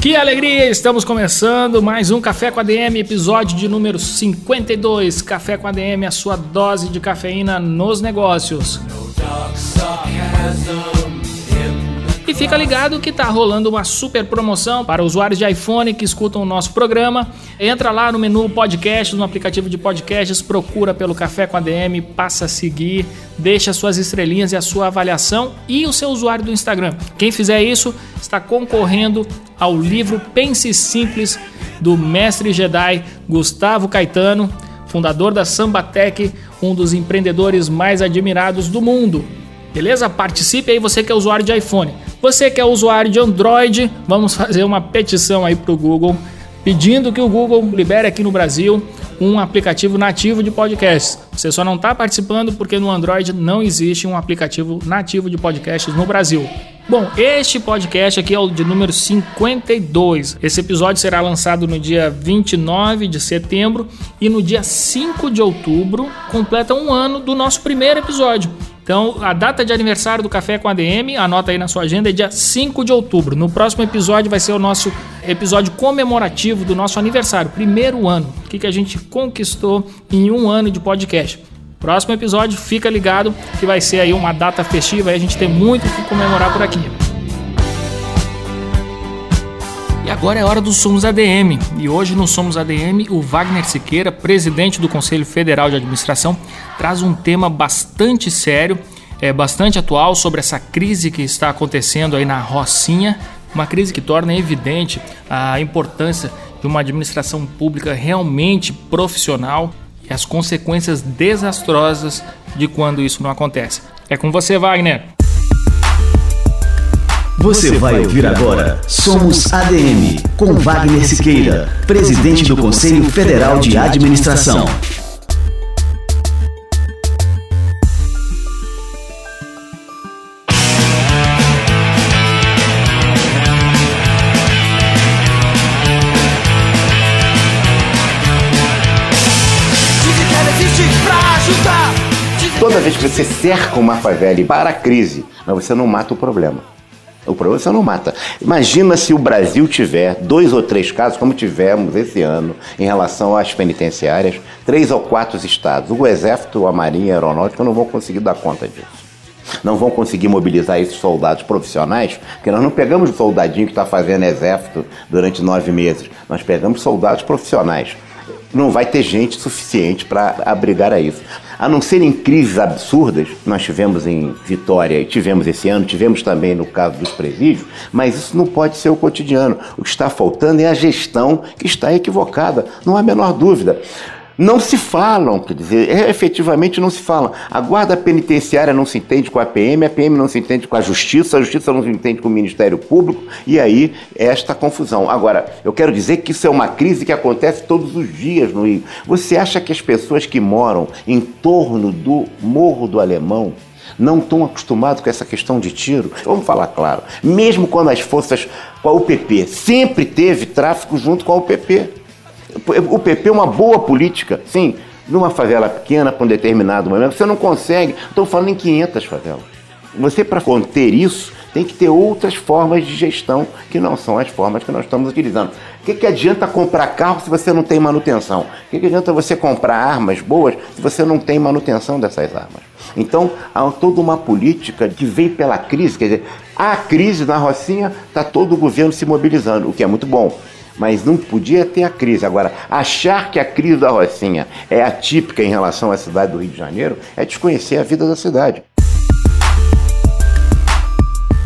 Que alegria! Estamos começando mais um Café com a DM, episódio de número 52. Café com a DM, a sua dose de cafeína nos negócios. E fica ligado que tá rolando uma super promoção para usuários de iPhone que escutam o nosso programa. Entra lá no menu podcast, no aplicativo de podcasts, procura pelo Café com a DM, passa a seguir, deixa suas estrelinhas e a sua avaliação e o seu usuário do Instagram. Quem fizer isso está concorrendo ao livro Pense Simples do mestre Jedi Gustavo Caetano, fundador da Sambatec, um dos empreendedores mais admirados do mundo. Beleza? Participe aí você que é usuário de iPhone. Você que é usuário de Android, vamos fazer uma petição aí para o Google pedindo que o Google libere aqui no Brasil um aplicativo nativo de podcasts. Você só não está participando porque no Android não existe um aplicativo nativo de podcasts no Brasil. Bom, este podcast aqui é o de número 52. Esse episódio será lançado no dia 29 de setembro e no dia 5 de outubro completa um ano do nosso primeiro episódio. Então, a data de aniversário do Café com ADM, anota aí na sua agenda, é dia 5 de outubro. No próximo episódio vai ser o nosso episódio comemorativo do nosso aniversário, primeiro ano. O que, que a gente conquistou em um ano de podcast. Próximo episódio, fica ligado que vai ser aí uma data festiva e a gente tem muito o que comemorar por aqui. Agora é hora do Somos ADM. E hoje no Somos ADM, o Wagner Siqueira, presidente do Conselho Federal de Administração, traz um tema bastante sério, é bastante atual sobre essa crise que está acontecendo aí na Rocinha, uma crise que torna evidente a importância de uma administração pública realmente profissional e as consequências desastrosas de quando isso não acontece. É com você, Wagner. Você vai ouvir agora Somos ADM, com Wagner Siqueira, presidente do Conselho Federal de Administração. Toda vez que você cerca uma favela e para a crise, mas você não mata o problema. O problema você não mata. Imagina se o Brasil tiver dois ou três casos, como tivemos esse ano, em relação às penitenciárias, três ou quatro estados. O Exército, a Marinha, a Aeronáutica não vão conseguir dar conta disso. Não vão conseguir mobilizar esses soldados profissionais, porque nós não pegamos o soldadinho que está fazendo exército durante nove meses, nós pegamos soldados profissionais não vai ter gente suficiente para abrigar a isso. A não ser em crises absurdas, nós tivemos em Vitória e tivemos esse ano, tivemos também no caso dos presídios, mas isso não pode ser o cotidiano. O que está faltando é a gestão que está equivocada, não há a menor dúvida não se falam, quer dizer, é, efetivamente não se falam. A guarda penitenciária não se entende com a PM, a PM não se entende com a justiça, a justiça não se entende com o Ministério Público, e aí esta confusão. Agora, eu quero dizer que isso é uma crise que acontece todos os dias no Rio. Você acha que as pessoas que moram em torno do Morro do Alemão não estão acostumados com essa questão de tiro? Vamos falar claro. Mesmo quando as forças com a UPP sempre teve tráfico junto com a UPP. O PP é uma boa política, sim, numa favela pequena, com um determinado momento, você não consegue. Estou falando em 500 favelas. Você, para conter isso, tem que ter outras formas de gestão que não são as formas que nós estamos utilizando. O que, que adianta comprar carro se você não tem manutenção? O que, que adianta você comprar armas boas se você não tem manutenção dessas armas? Então, há toda uma política que veio pela crise, quer dizer, a crise na Rocinha, está todo o governo se mobilizando, o que é muito bom mas não podia ter a crise. Agora, achar que a crise da Rocinha é atípica em relação à cidade do Rio de Janeiro é desconhecer a vida da cidade.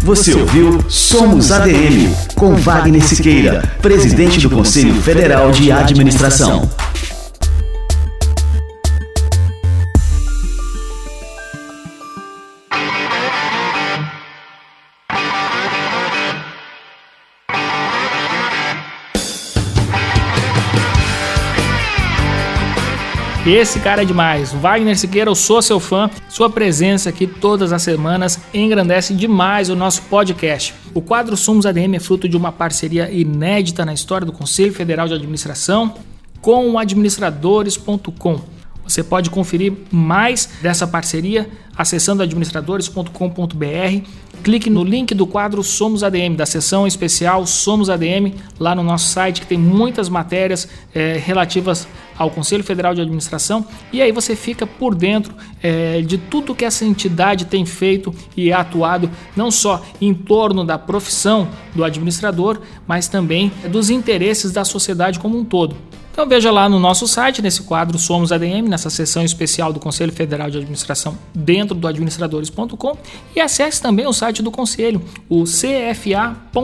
Você ouviu Somos ADM, com Wagner Siqueira, presidente do Conselho Federal de Administração. Esse cara é demais. Wagner Siqueira, eu sou seu fã. Sua presença aqui todas as semanas engrandece demais o nosso podcast. O quadro Somos ADM é fruto de uma parceria inédita na história do Conselho Federal de Administração com o administradores.com. Você pode conferir mais dessa parceria acessando administradores.com.br. Clique no link do quadro Somos ADM, da seção especial Somos ADM, lá no nosso site, que tem muitas matérias é, relativas ao Conselho Federal de Administração. E aí você fica por dentro é, de tudo que essa entidade tem feito e atuado, não só em torno da profissão do administrador, mas também dos interesses da sociedade como um todo. Então veja lá no nosso site, nesse quadro Somos ADM, nessa seção especial do Conselho Federal de Administração dentro do administradores.com e acesse também o site do Conselho, o cfa.org.br.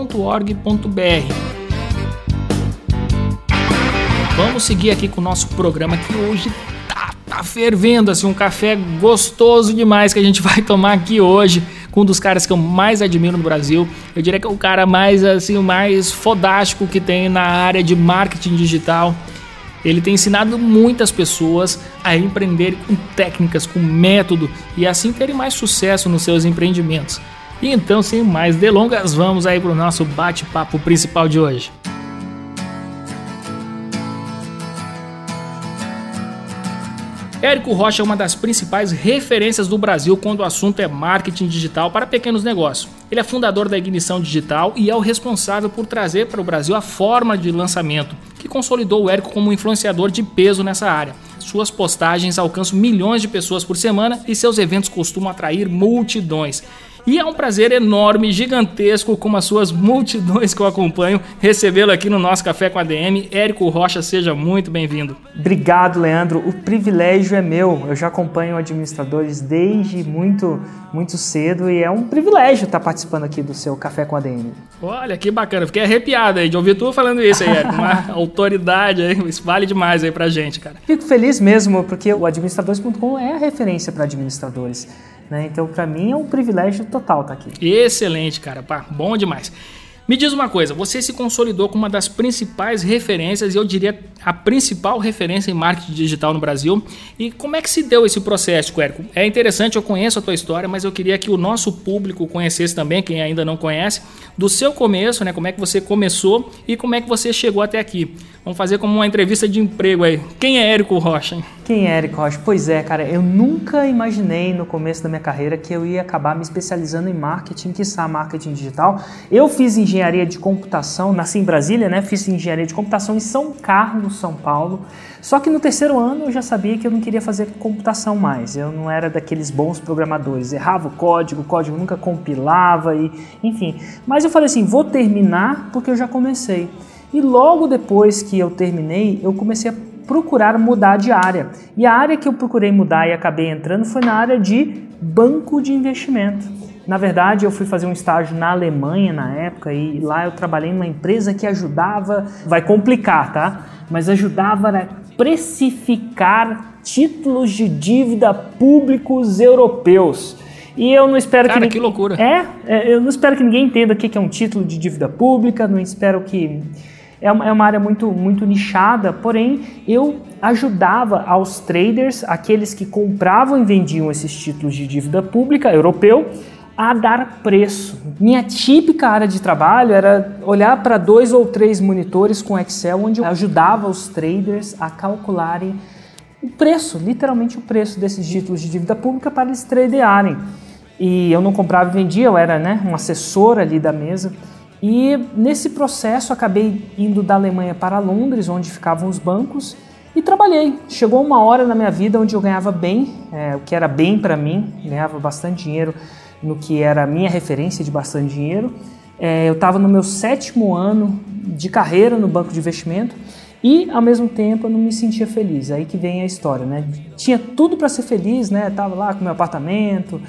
Vamos seguir aqui com o nosso programa que hoje tá, tá fervendo, assim, um café gostoso demais que a gente vai tomar aqui hoje com um dos caras que eu mais admiro no Brasil. Eu diria que é o cara mais assim, o mais fodástico que tem na área de marketing digital. Ele tem ensinado muitas pessoas a empreender com técnicas, com método e assim terem mais sucesso nos seus empreendimentos. E então, sem mais delongas, vamos aí para o nosso bate-papo principal de hoje. Érico Rocha é uma das principais referências do Brasil quando o assunto é marketing digital para pequenos negócios. Ele é fundador da Ignição Digital e é o responsável por trazer para o Brasil a forma de lançamento, que consolidou o Érico como influenciador de peso nessa área. Suas postagens alcançam milhões de pessoas por semana e seus eventos costumam atrair multidões. E é um prazer enorme, gigantesco, como as suas multidões que eu acompanho, recebê-lo aqui no nosso Café com a DM. Érico Rocha, seja muito bem-vindo. Obrigado, Leandro. O privilégio é meu. Eu já acompanho administradores desde muito, muito cedo e é um privilégio estar participando aqui do seu Café com a DM. Olha, que bacana. Fiquei arrepiado aí de ouvir tu falando isso aí, Érico. Uma autoridade aí. Isso vale demais aí pra gente, cara. Fico feliz mesmo, porque o administradores.com é a referência para administradores. Né? Então, para mim, é um privilégio total estar tá aqui. Excelente, cara. Pá, bom demais. Me diz uma coisa, você se consolidou como uma das principais referências, e eu diria a principal referência em marketing digital no Brasil. E como é que se deu esse processo, Érico? É interessante, eu conheço a tua história, mas eu queria que o nosso público conhecesse também, quem ainda não conhece, do seu começo, né? Como é que você começou e como é que você chegou até aqui. Vamos fazer como uma entrevista de emprego aí. Quem é Érico Rocha? Hein? Quem é Érico Rocha? Pois é, cara, eu nunca imaginei no começo da minha carreira que eu ia acabar me especializando em marketing, que está marketing digital. Eu fiz engenharia de computação, nasci em Brasília, né? Fiz engenharia de computação em São Carlos, São Paulo. Só que no terceiro ano eu já sabia que eu não queria fazer computação mais. Eu não era daqueles bons programadores. Errava o código, o código nunca compilava e, enfim. Mas eu falei assim, vou terminar porque eu já comecei. E logo depois que eu terminei, eu comecei a procurar mudar de área. E a área que eu procurei mudar e acabei entrando foi na área de banco de investimento. Na verdade, eu fui fazer um estágio na Alemanha na época e lá eu trabalhei numa empresa que ajudava, vai complicar, tá? Mas ajudava a precificar títulos de dívida públicos europeus. E eu não espero Cara, que. que loucura! É, é, eu não espero que ninguém entenda o que é um título de dívida pública, não espero que é uma, é uma área muito, muito nichada, porém eu ajudava aos traders, aqueles que compravam e vendiam esses títulos de dívida pública europeu, a dar preço. Minha típica área de trabalho era olhar para dois ou três monitores com Excel, onde eu ajudava os traders a calcularem o preço, literalmente o preço desses títulos de dívida pública para eles tradearem. E eu não comprava e vendia, eu era né, um assessor ali da mesa. E nesse processo acabei indo da Alemanha para Londres, onde ficavam os bancos, e trabalhei. Chegou uma hora na minha vida onde eu ganhava bem, é, o que era bem para mim, ganhava bastante dinheiro no que era a minha referência de bastante dinheiro. É, eu estava no meu sétimo ano de carreira no banco de investimento e ao mesmo tempo eu não me sentia feliz. Aí que vem a história, né? Tinha tudo para ser feliz, né? Tava lá com meu apartamento,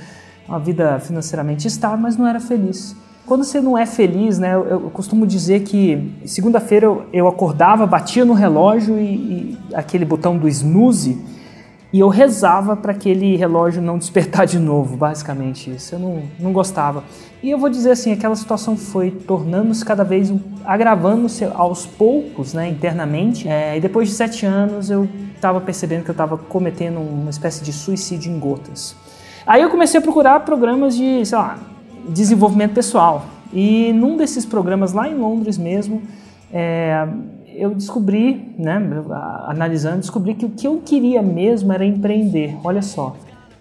uma vida financeiramente estável, mas não era feliz. Quando você não é feliz, né, eu, eu costumo dizer que segunda-feira eu, eu, acordava, batia no relógio e, e, aquele botão do snooze E eu rezava para aquele relógio não despertar de novo, basicamente isso. Eu não, não gostava. E eu vou dizer assim, aquela situação foi tornando-se cada vez, agravando-se aos poucos, né, internamente. É, e depois de sete anos eu estava percebendo que eu estava cometendo uma espécie de suicídio em gotas. Aí eu comecei a procurar programas de, sei lá, desenvolvimento pessoal. E num desses programas lá em Londres mesmo, é, eu descobri, né, analisando, descobri que o que eu queria mesmo era empreender. Olha só,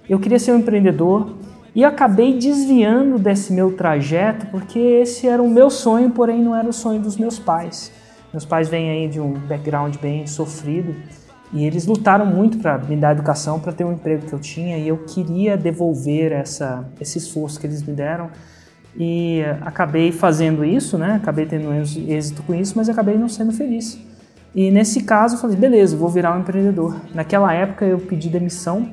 eu queria ser um empreendedor e acabei desviando desse meu trajeto porque esse era o meu sonho, porém não era o sonho dos meus pais. Meus pais vêm aí de um background bem sofrido e eles lutaram muito para me dar educação, para ter um emprego que eu tinha e eu queria devolver essa, esse esforço que eles me deram e acabei fazendo isso, né? Acabei tendo êxito com isso, mas acabei não sendo feliz. E nesse caso eu falei, beleza, vou virar um empreendedor. Naquela época eu pedi demissão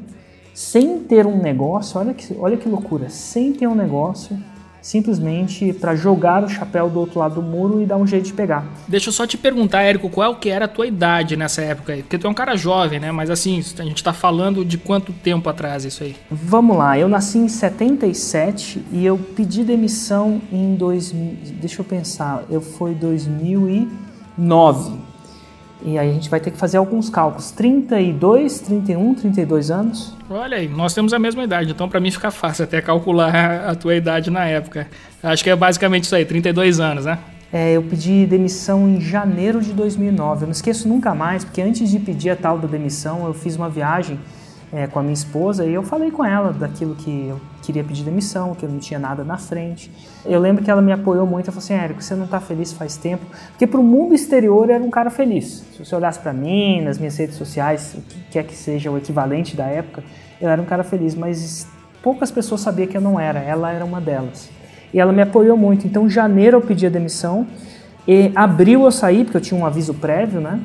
sem ter um negócio, olha que, olha que loucura, sem ter um negócio, simplesmente para jogar o chapéu do outro lado do muro e dar um jeito de pegar. Deixa eu só te perguntar, Érico, qual que era a tua idade nessa época aí? Porque tu é um cara jovem, né? Mas assim, a gente tá falando de quanto tempo atrás isso aí? Vamos lá, eu nasci em 77 e eu pedi demissão em 2000, deixa eu pensar, eu foi 2009. E aí a gente vai ter que fazer alguns cálculos. 32, 31, 32 anos. Olha aí, nós temos a mesma idade, então para mim fica fácil até calcular a tua idade na época. Acho que é basicamente isso aí, 32 anos, né? É, eu pedi demissão em janeiro de 2009. Eu não esqueço nunca mais, porque antes de pedir a tal da demissão, eu fiz uma viagem é, com a minha esposa e eu falei com ela daquilo que eu queria pedir demissão, que eu não tinha nada na frente. Eu lembro que ela me apoiou muito, ela falou assim, Érico, você não está feliz faz tempo, porque para o mundo exterior eu era um cara feliz. Se você olhasse para mim, nas minhas redes sociais, o que quer que seja o equivalente da época, eu era um cara feliz, mas poucas pessoas sabiam que eu não era, ela era uma delas. E ela me apoiou muito, então em janeiro eu pedi a demissão, e abril eu saí, porque eu tinha um aviso prévio, né?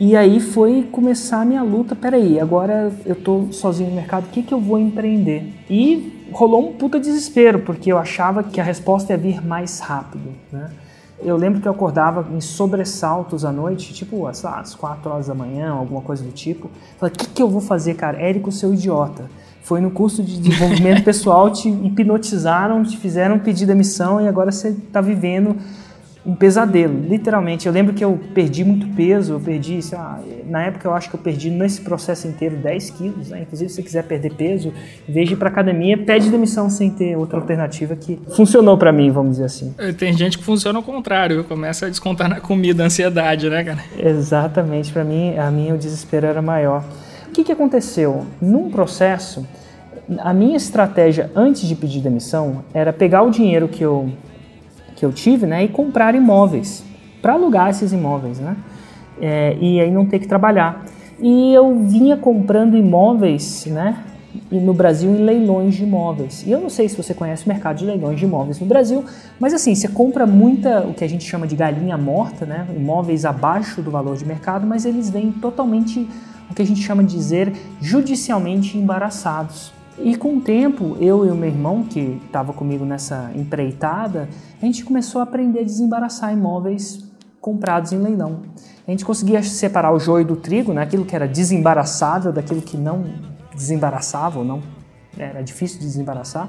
E aí foi começar a minha luta, peraí, agora eu tô sozinho no mercado, o que, que eu vou empreender? E rolou um puta desespero, porque eu achava que a resposta ia vir mais rápido, né? Eu lembro que eu acordava em sobressaltos à noite, tipo, sei lá, às 4 horas da manhã, alguma coisa do tipo. Falei, o que, que eu vou fazer, cara? Érico, seu idiota. Foi no curso de desenvolvimento pessoal, te hipnotizaram, te fizeram pedir demissão e agora você está vivendo um pesadelo, literalmente. Eu lembro que eu perdi muito peso, eu perdi, lá, na época eu acho que eu perdi nesse processo inteiro 10 quilos, né? Inclusive, se você quiser perder peso, em vez de ir pra academia, pede demissão sem ter outra alternativa que funcionou para mim, vamos dizer assim. É, tem gente que funciona ao contrário, começa a descontar na comida, a ansiedade, né, cara? Exatamente, para mim, a minha o desespero era maior. O que, que aconteceu? Num processo, a minha estratégia antes de pedir demissão era pegar o dinheiro que eu que eu tive, né, e comprar imóveis para alugar esses imóveis, né, é, e aí não ter que trabalhar. E eu vinha comprando imóveis, né, no Brasil em leilões de imóveis. E eu não sei se você conhece o mercado de leilões de imóveis no Brasil, mas assim, você compra muita, o que a gente chama de galinha morta, né, imóveis abaixo do valor de mercado, mas eles vêm totalmente, o que a gente chama de dizer, judicialmente embaraçados. E com o tempo, eu e o meu irmão, que estava comigo nessa empreitada, a gente começou a aprender a desembaraçar imóveis comprados em leilão. A gente conseguia separar o joio do trigo, né? aquilo que era desembaraçável daquilo que não desembaraçava ou não era difícil de desembaraçar.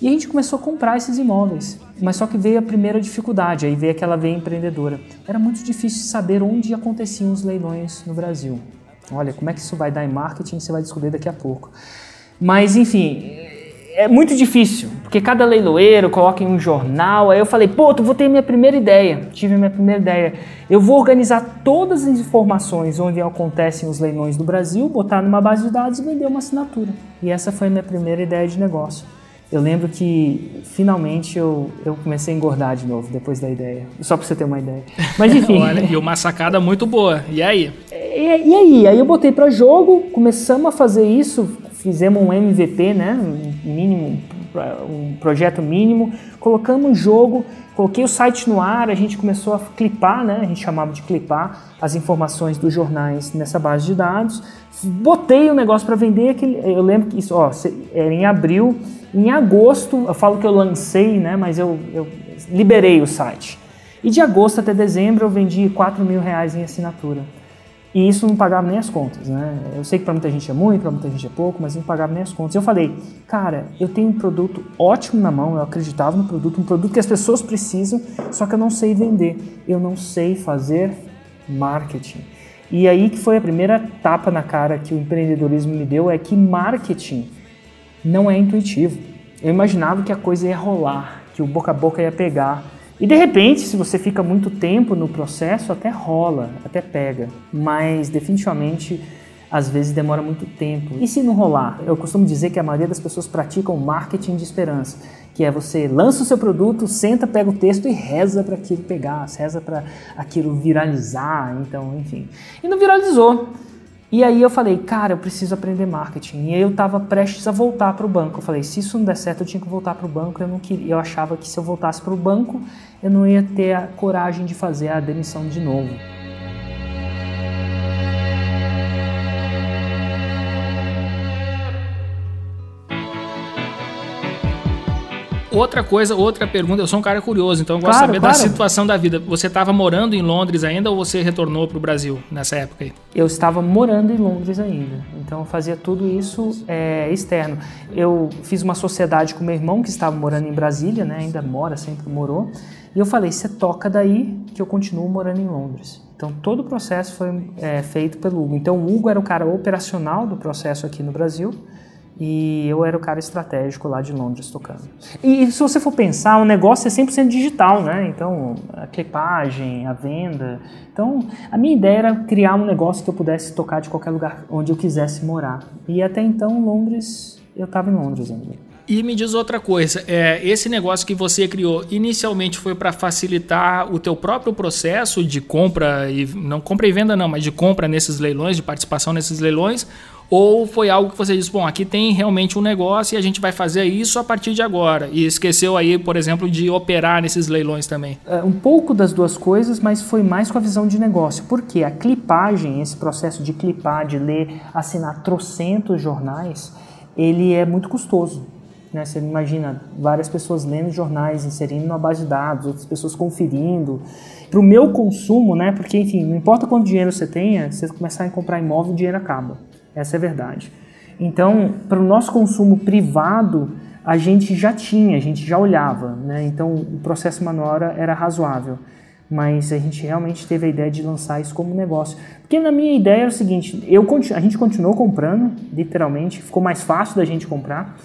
E a gente começou a comprar esses imóveis. Mas só que veio a primeira dificuldade, aí veio aquela veia empreendedora. Era muito difícil saber onde aconteciam os leilões no Brasil. Olha, como é que isso vai dar em marketing, você vai descobrir daqui a pouco. Mas, enfim, é muito difícil, porque cada leiloeiro coloca em um jornal. Aí eu falei, pô, tu vou ter minha primeira ideia. Tive a minha primeira ideia. Eu vou organizar todas as informações onde acontecem os leilões do Brasil, botar numa base de dados e vender uma assinatura. E essa foi a minha primeira ideia de negócio. Eu lembro que finalmente eu, eu comecei a engordar de novo depois da ideia. Só pra você ter uma ideia. Mas enfim. Olha, e uma sacada muito boa. E aí? E, e aí? Aí eu botei para jogo, começamos a fazer isso, fizemos um MVP, né, um mínimo, um projeto mínimo, colocamos um jogo, coloquei o site no ar, a gente começou a clipar, né, a gente chamava de clipar as informações dos jornais nessa base de dados, botei o negócio para vender, aquele, eu lembro que isso, ó, era em abril, em agosto, eu falo que eu lancei, né, mas eu, eu liberei o site. E de agosto até dezembro eu vendi 4 mil reais em assinatura. E isso não pagava nem as contas, né? Eu sei que para muita gente é muito, para muita gente é pouco, mas não pagava nem as contas. Eu falei, cara, eu tenho um produto ótimo na mão, eu acreditava no produto, um produto que as pessoas precisam, só que eu não sei vender, eu não sei fazer marketing. E aí que foi a primeira tapa na cara que o empreendedorismo me deu, é que marketing não é intuitivo. Eu imaginava que a coisa ia rolar, que o boca a boca ia pegar, e de repente, se você fica muito tempo no processo, até rola, até pega, mas definitivamente às vezes demora muito tempo. E se não rolar? Eu costumo dizer que a maioria das pessoas praticam marketing de esperança, que é você lança o seu produto, senta, pega o texto e reza para aquilo pegar, reza para aquilo viralizar, então, enfim. E não viralizou. E aí eu falei, cara, eu preciso aprender marketing. E aí eu estava prestes a voltar para o banco. Eu falei, se isso não der certo, eu tinha que voltar para o banco. Eu não queria, eu achava que se eu voltasse para o banco, eu não ia ter a coragem de fazer a demissão de novo. Outra coisa, outra pergunta, eu sou um cara curioso, então eu gosto Claro, de saber claro. da situação da vida. Você estava morando em Londres ainda ou você retornou para o Brasil nessa época aí? Eu estava morando em Londres ainda, então eu fazia tudo isso é, externo. Eu fiz uma sociedade com meu irmão que estava morando em Brasília, né? Ainda mora, sempre morou. E eu falei, você toca daí que eu continuo morando em Londres. Então todo o processo foi é, feito pelo Hugo. Então o Hugo era o cara operacional do processo aqui no Brasil e eu era o cara estratégico lá de Londres tocando. E se você for pensar, o negócio é 100% digital, né? Então, a clipagem, a venda. Então, a minha ideia era criar um negócio que eu pudesse tocar de qualquer lugar onde eu quisesse morar. E até então, Londres, eu estava em Londres ainda. E me diz outra coisa, é, esse negócio que você criou inicialmente foi para facilitar o teu próprio processo de compra e não compra e venda não, mas de compra nesses leilões, de participação nesses leilões, ou foi algo que você disse, bom, aqui tem realmente um negócio e a gente vai fazer isso a partir de agora e esqueceu aí, por exemplo, de operar nesses leilões também? É, um pouco das duas coisas, mas foi mais com a visão de negócio. Porque a clipagem, esse processo de clipar, de ler, assinar trocentos jornais, ele é muito custoso. Né? Você imagina várias pessoas lendo jornais, inserindo numa base de dados, outras pessoas conferindo. Para o meu consumo, né? porque enfim, não importa quanto dinheiro você tenha, se você começar a comprar imóvel, o dinheiro acaba. Essa é a verdade. Então, para o nosso consumo privado, a gente já tinha, a gente já olhava, né? Então, o processo manual era, razoável. Mas a gente realmente teve a ideia de lançar isso como negócio. Porque na minha ideia era o seguinte, eu, a gente continuou comprando, literalmente, ficou mais fácil da gente comprar,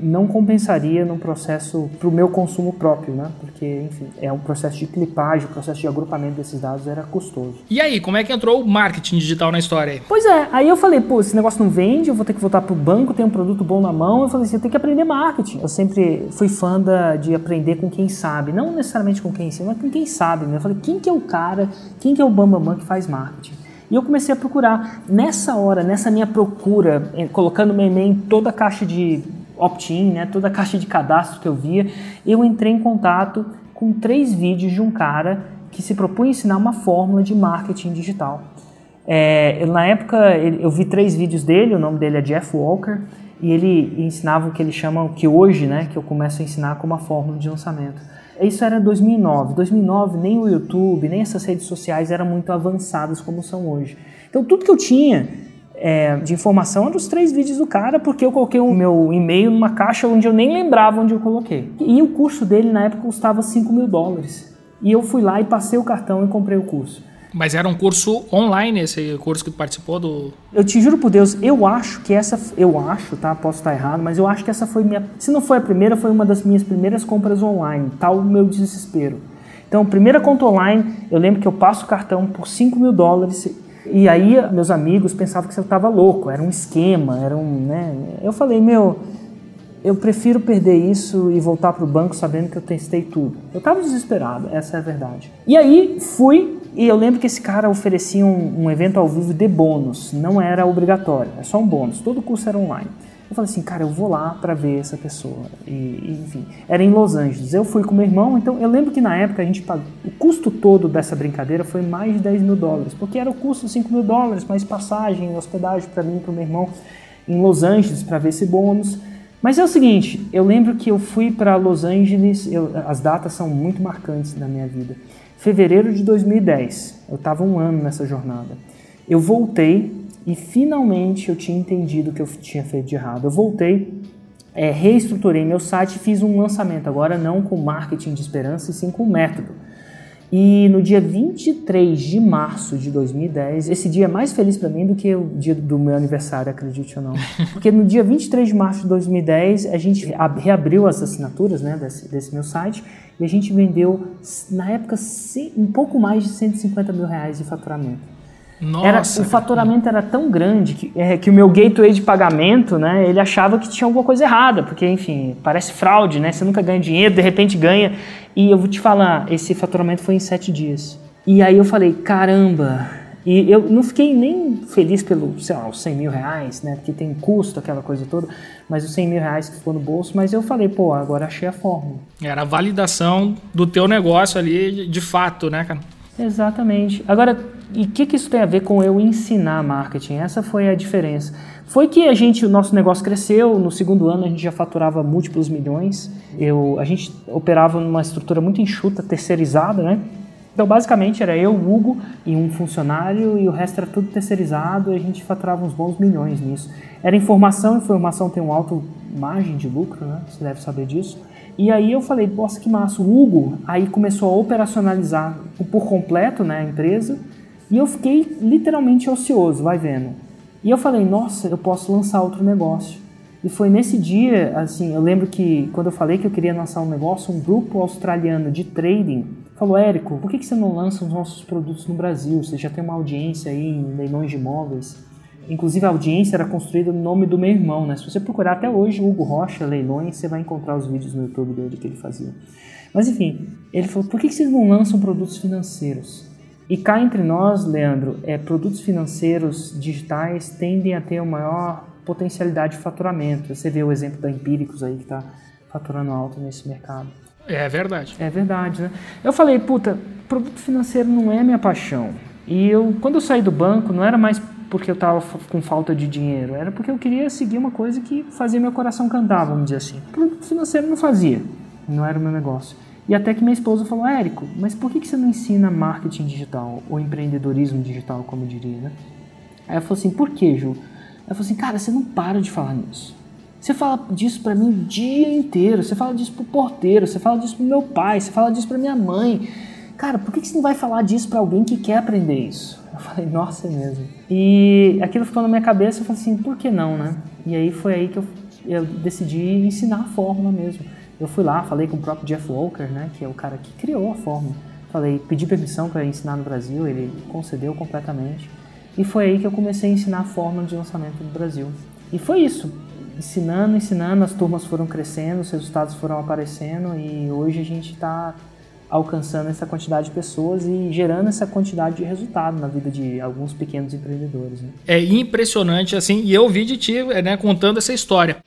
não compensaria num processo para o meu consumo próprio, né? Porque, enfim, é um processo de clipagem, o processo de agrupamento desses dados era custoso. E aí, como é que entrou o marketing digital na história aí? Pois é, aí eu falei, pô, esse negócio não vende, eu vou ter que voltar pro banco, tem um produto bom na mão. Eu falei assim, eu tenho que aprender marketing. Eu sempre fui fã da, de aprender com quem sabe, não necessariamente com quem ensina, mas com quem sabe. Né? Eu falei, quem que é o cara, quem que é o bambambam que faz marketing? E eu comecei a procurar. Nessa hora, nessa minha procura, colocando meu e-mail em toda a caixa de opt-in, né, toda a caixa de cadastro que eu via, eu entrei em contato com três vídeos de um cara que se propunha ensinar uma fórmula de marketing digital. É, na época eu vi três vídeos dele, o nome dele é Jeff Walker, e ele ensinava o que eles chamam, que hoje, né, que eu começo a ensinar como a fórmula de lançamento. Isso era 2009. 2009 nem o YouTube, nem essas redes sociais eram muito avançadas como são hoje. Então tudo que eu tinha é, de informação eram os três vídeos do cara, porque eu coloquei o meu e-mail numa caixa onde eu nem lembrava onde eu coloquei. E o curso dele na época custava 5 mil dólares. E eu fui lá e passei o cartão e comprei o curso. Mas era um curso online esse curso que tu participou do... Eu te juro por Deus, eu acho que essa, eu acho, tá? Posso estar errado, mas eu acho que essa foi minha, se não foi a primeira, foi uma das minhas primeiras compras online, tal o meu desespero. Então, primeira conta online, eu lembro que eu passo o cartão por 5 mil dólares e aí meus amigos pensavam que eu estava louco, era um esquema, era um, né? Eu falei, meu, eu prefiro perder isso e voltar para o banco sabendo que eu testei tudo. Eu estava desesperado, essa é a verdade. E aí fui e eu lembro que esse cara oferecia um, um evento ao vivo de bônus, não era obrigatório, é só um bônus, todo curso era online. Eu falei assim, cara, eu vou lá para ver essa pessoa. E, enfim, era em Los Angeles. Eu fui com meu irmão, então eu lembro que na época a gente pagou. O custo todo dessa brincadeira foi mais de 10 mil dólares, porque era o custo de 5 mil dólares, mais passagem, hospedagem para mim e para meu irmão em Los Angeles para ver esse bônus. Mas é o seguinte, eu lembro que eu fui para Los Angeles, eu- as datas são muito marcantes na minha vida. Fevereiro de 2010, eu estava um ano nessa jornada. Eu voltei e finalmente eu tinha entendido o que eu tinha feito de errado. Eu voltei, é, reestruturei meu site e fiz um lançamento, agora não com marketing de esperança, e sim com método. E no dia 23 de março de 2010, esse dia é mais feliz para mim do que o dia do meu aniversário, acredite ou não. Porque no dia 23 de março de 2010, a gente reabriu as assinaturas né, desse, desse meu site e a gente vendeu, na época, um pouco mais de 150 mil reais de faturamento. Nossa, era, o faturamento era tão grande que, é, que o meu gateway de pagamento, né, ele achava que tinha alguma coisa errada, porque, enfim, parece fraude, né? Você nunca ganha dinheiro, de repente ganha. E eu vou te falar, esse faturamento foi em sete dias. E aí eu falei, caramba. E eu não fiquei nem feliz pelo, sei lá, os 100 mil reais, né? Porque tem custo, aquela coisa toda. Mas os 100 mil reais que ficou no bolso. Mas eu falei, pô, agora achei a fórmula. Era a validação do teu negócio ali, de fato, né, cara? Exatamente. Agora, e o que, que isso tem a ver com eu ensinar marketing? Essa foi a diferença. Foi que a gente, o nosso negócio cresceu, no segundo ano a gente já faturava múltiplos milhões. Eu, a gente operava numa estrutura muito enxuta, terceirizada, né? Então, basicamente, era eu, Hugo e um funcionário, e o resto era tudo terceirizado, e a gente faturava uns bons milhões nisso. Era informação, informação tem um alto margem de lucro, né? Você deve saber disso. E aí eu falei, nossa, que massa. O Hugo aí começou a operacionalizar por completo né, a empresa e eu fiquei literalmente ocioso, vai vendo. E eu falei, nossa, eu posso lançar outro negócio. E foi nesse dia, assim, eu lembro que quando eu falei que eu queria lançar um negócio, um grupo australiano de trading falou, Érico, por que, você não lança os nossos produtos no Brasil? Você já tem uma audiência aí em leilões de imóveis. Inclusive a audiência era construída no nome do meu irmão, né? Se você procurar até hoje Hugo Rocha Leilões, você vai encontrar os vídeos no YouTube dele que ele fazia. Mas enfim, ele falou: por que vocês não lançam produtos financeiros? E cá entre nós, Leandro, é, produtos financeiros digitais tendem a ter uma maior potencialidade de faturamento. Você vê o exemplo da Empíricos aí que está faturando alto nesse mercado. É verdade. É verdade, né? Eu falei, puta, produto financeiro não é minha paixão. E eu, quando eu saí do banco, não era mais porque eu estava com falta de dinheiro, era porque eu queria seguir uma coisa que fazia meu coração cantar, vamos dizer assim. Produto financeiro não fazia, não era o meu negócio. E até que minha esposa falou, Érico, mas por que, que você não ensina marketing digital ou empreendedorismo digital, como eu diria, né? Aí ela falou assim, por que, Ju? Ela falou assim, cara, você não para de falar nisso. Você fala disso para mim o dia inteiro, você fala disso pro porteiro, você fala disso pro meu pai, você fala disso pra minha mãe. Cara, por que, que você não vai falar disso para alguém que quer aprender isso? Eu falei, nossa, é mesmo. E aquilo ficou na minha cabeça, eu falei assim, por que não, né? E aí foi aí que eu, eu decidi ensinar a fórmula mesmo. Eu fui lá, falei com o próprio Jeff Walker, né, que é o cara que criou a fórmula. Falei, pedi permissão para ensinar no Brasil, ele concedeu completamente. E foi aí que eu comecei a ensinar a fórmula de lançamento do Brasil. E foi isso, ensinando, ensinando, as turmas foram crescendo, os resultados foram aparecendo e hoje a gente está alcançando essa quantidade de pessoas e gerando essa quantidade de resultado na vida de alguns pequenos empreendedores. Né? É impressionante assim, e eu ouvi de ti né, contando essa história.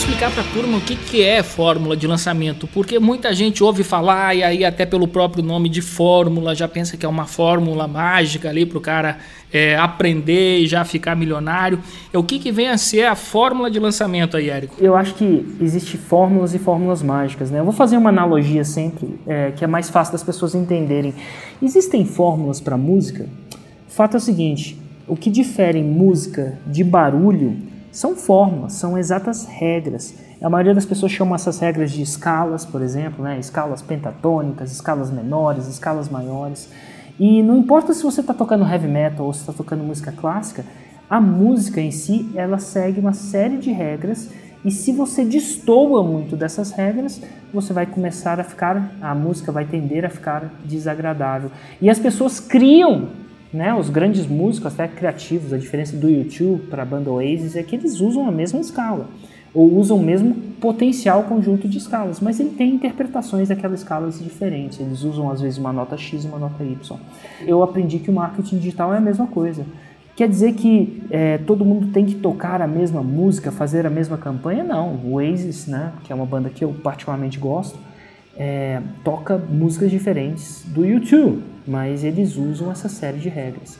Explicar para a turma o que, que é fórmula de lançamento, porque muita gente ouve falar e aí até pelo próprio nome de fórmula já pensa que é uma fórmula mágica ali para o cara é, aprender e já ficar milionário. É o que, que vem a ser a fórmula de lançamento aí, Érico? Eu acho que existe fórmulas e fórmulas mágicas, né? Eu vou fazer uma analogia sempre é, que é mais fácil das pessoas entenderem. Existem fórmulas para música? O fato é o seguinte: o que difere música de barulho são fórmulas, são exatas regras. A maioria das pessoas chama essas regras de escalas, por exemplo, né? escalas pentatônicas, escalas menores, escalas maiores. E não importa se você está tocando heavy metal ou se está tocando música clássica, a música em si ela segue uma série de regras e se você destoa muito dessas regras, você vai começar a ficar, a música vai tender a ficar desagradável. E as pessoas criam né, os grandes músicos, até criativos, a diferença do YouTube para a banda Oasis é que eles usam a mesma escala, ou usam o mesmo potencial conjunto de escalas, mas ele tem interpretações daquelas escalas diferentes. Eles usam às vezes uma nota X e uma nota Y. Eu aprendi que o marketing digital é a mesma coisa. Quer dizer que é, todo mundo tem que tocar a mesma música, fazer a mesma campanha? Não. O Oasis, né, que é uma banda que eu particularmente gosto, é, toca músicas diferentes do YouTube, mas eles usam essa série de regras.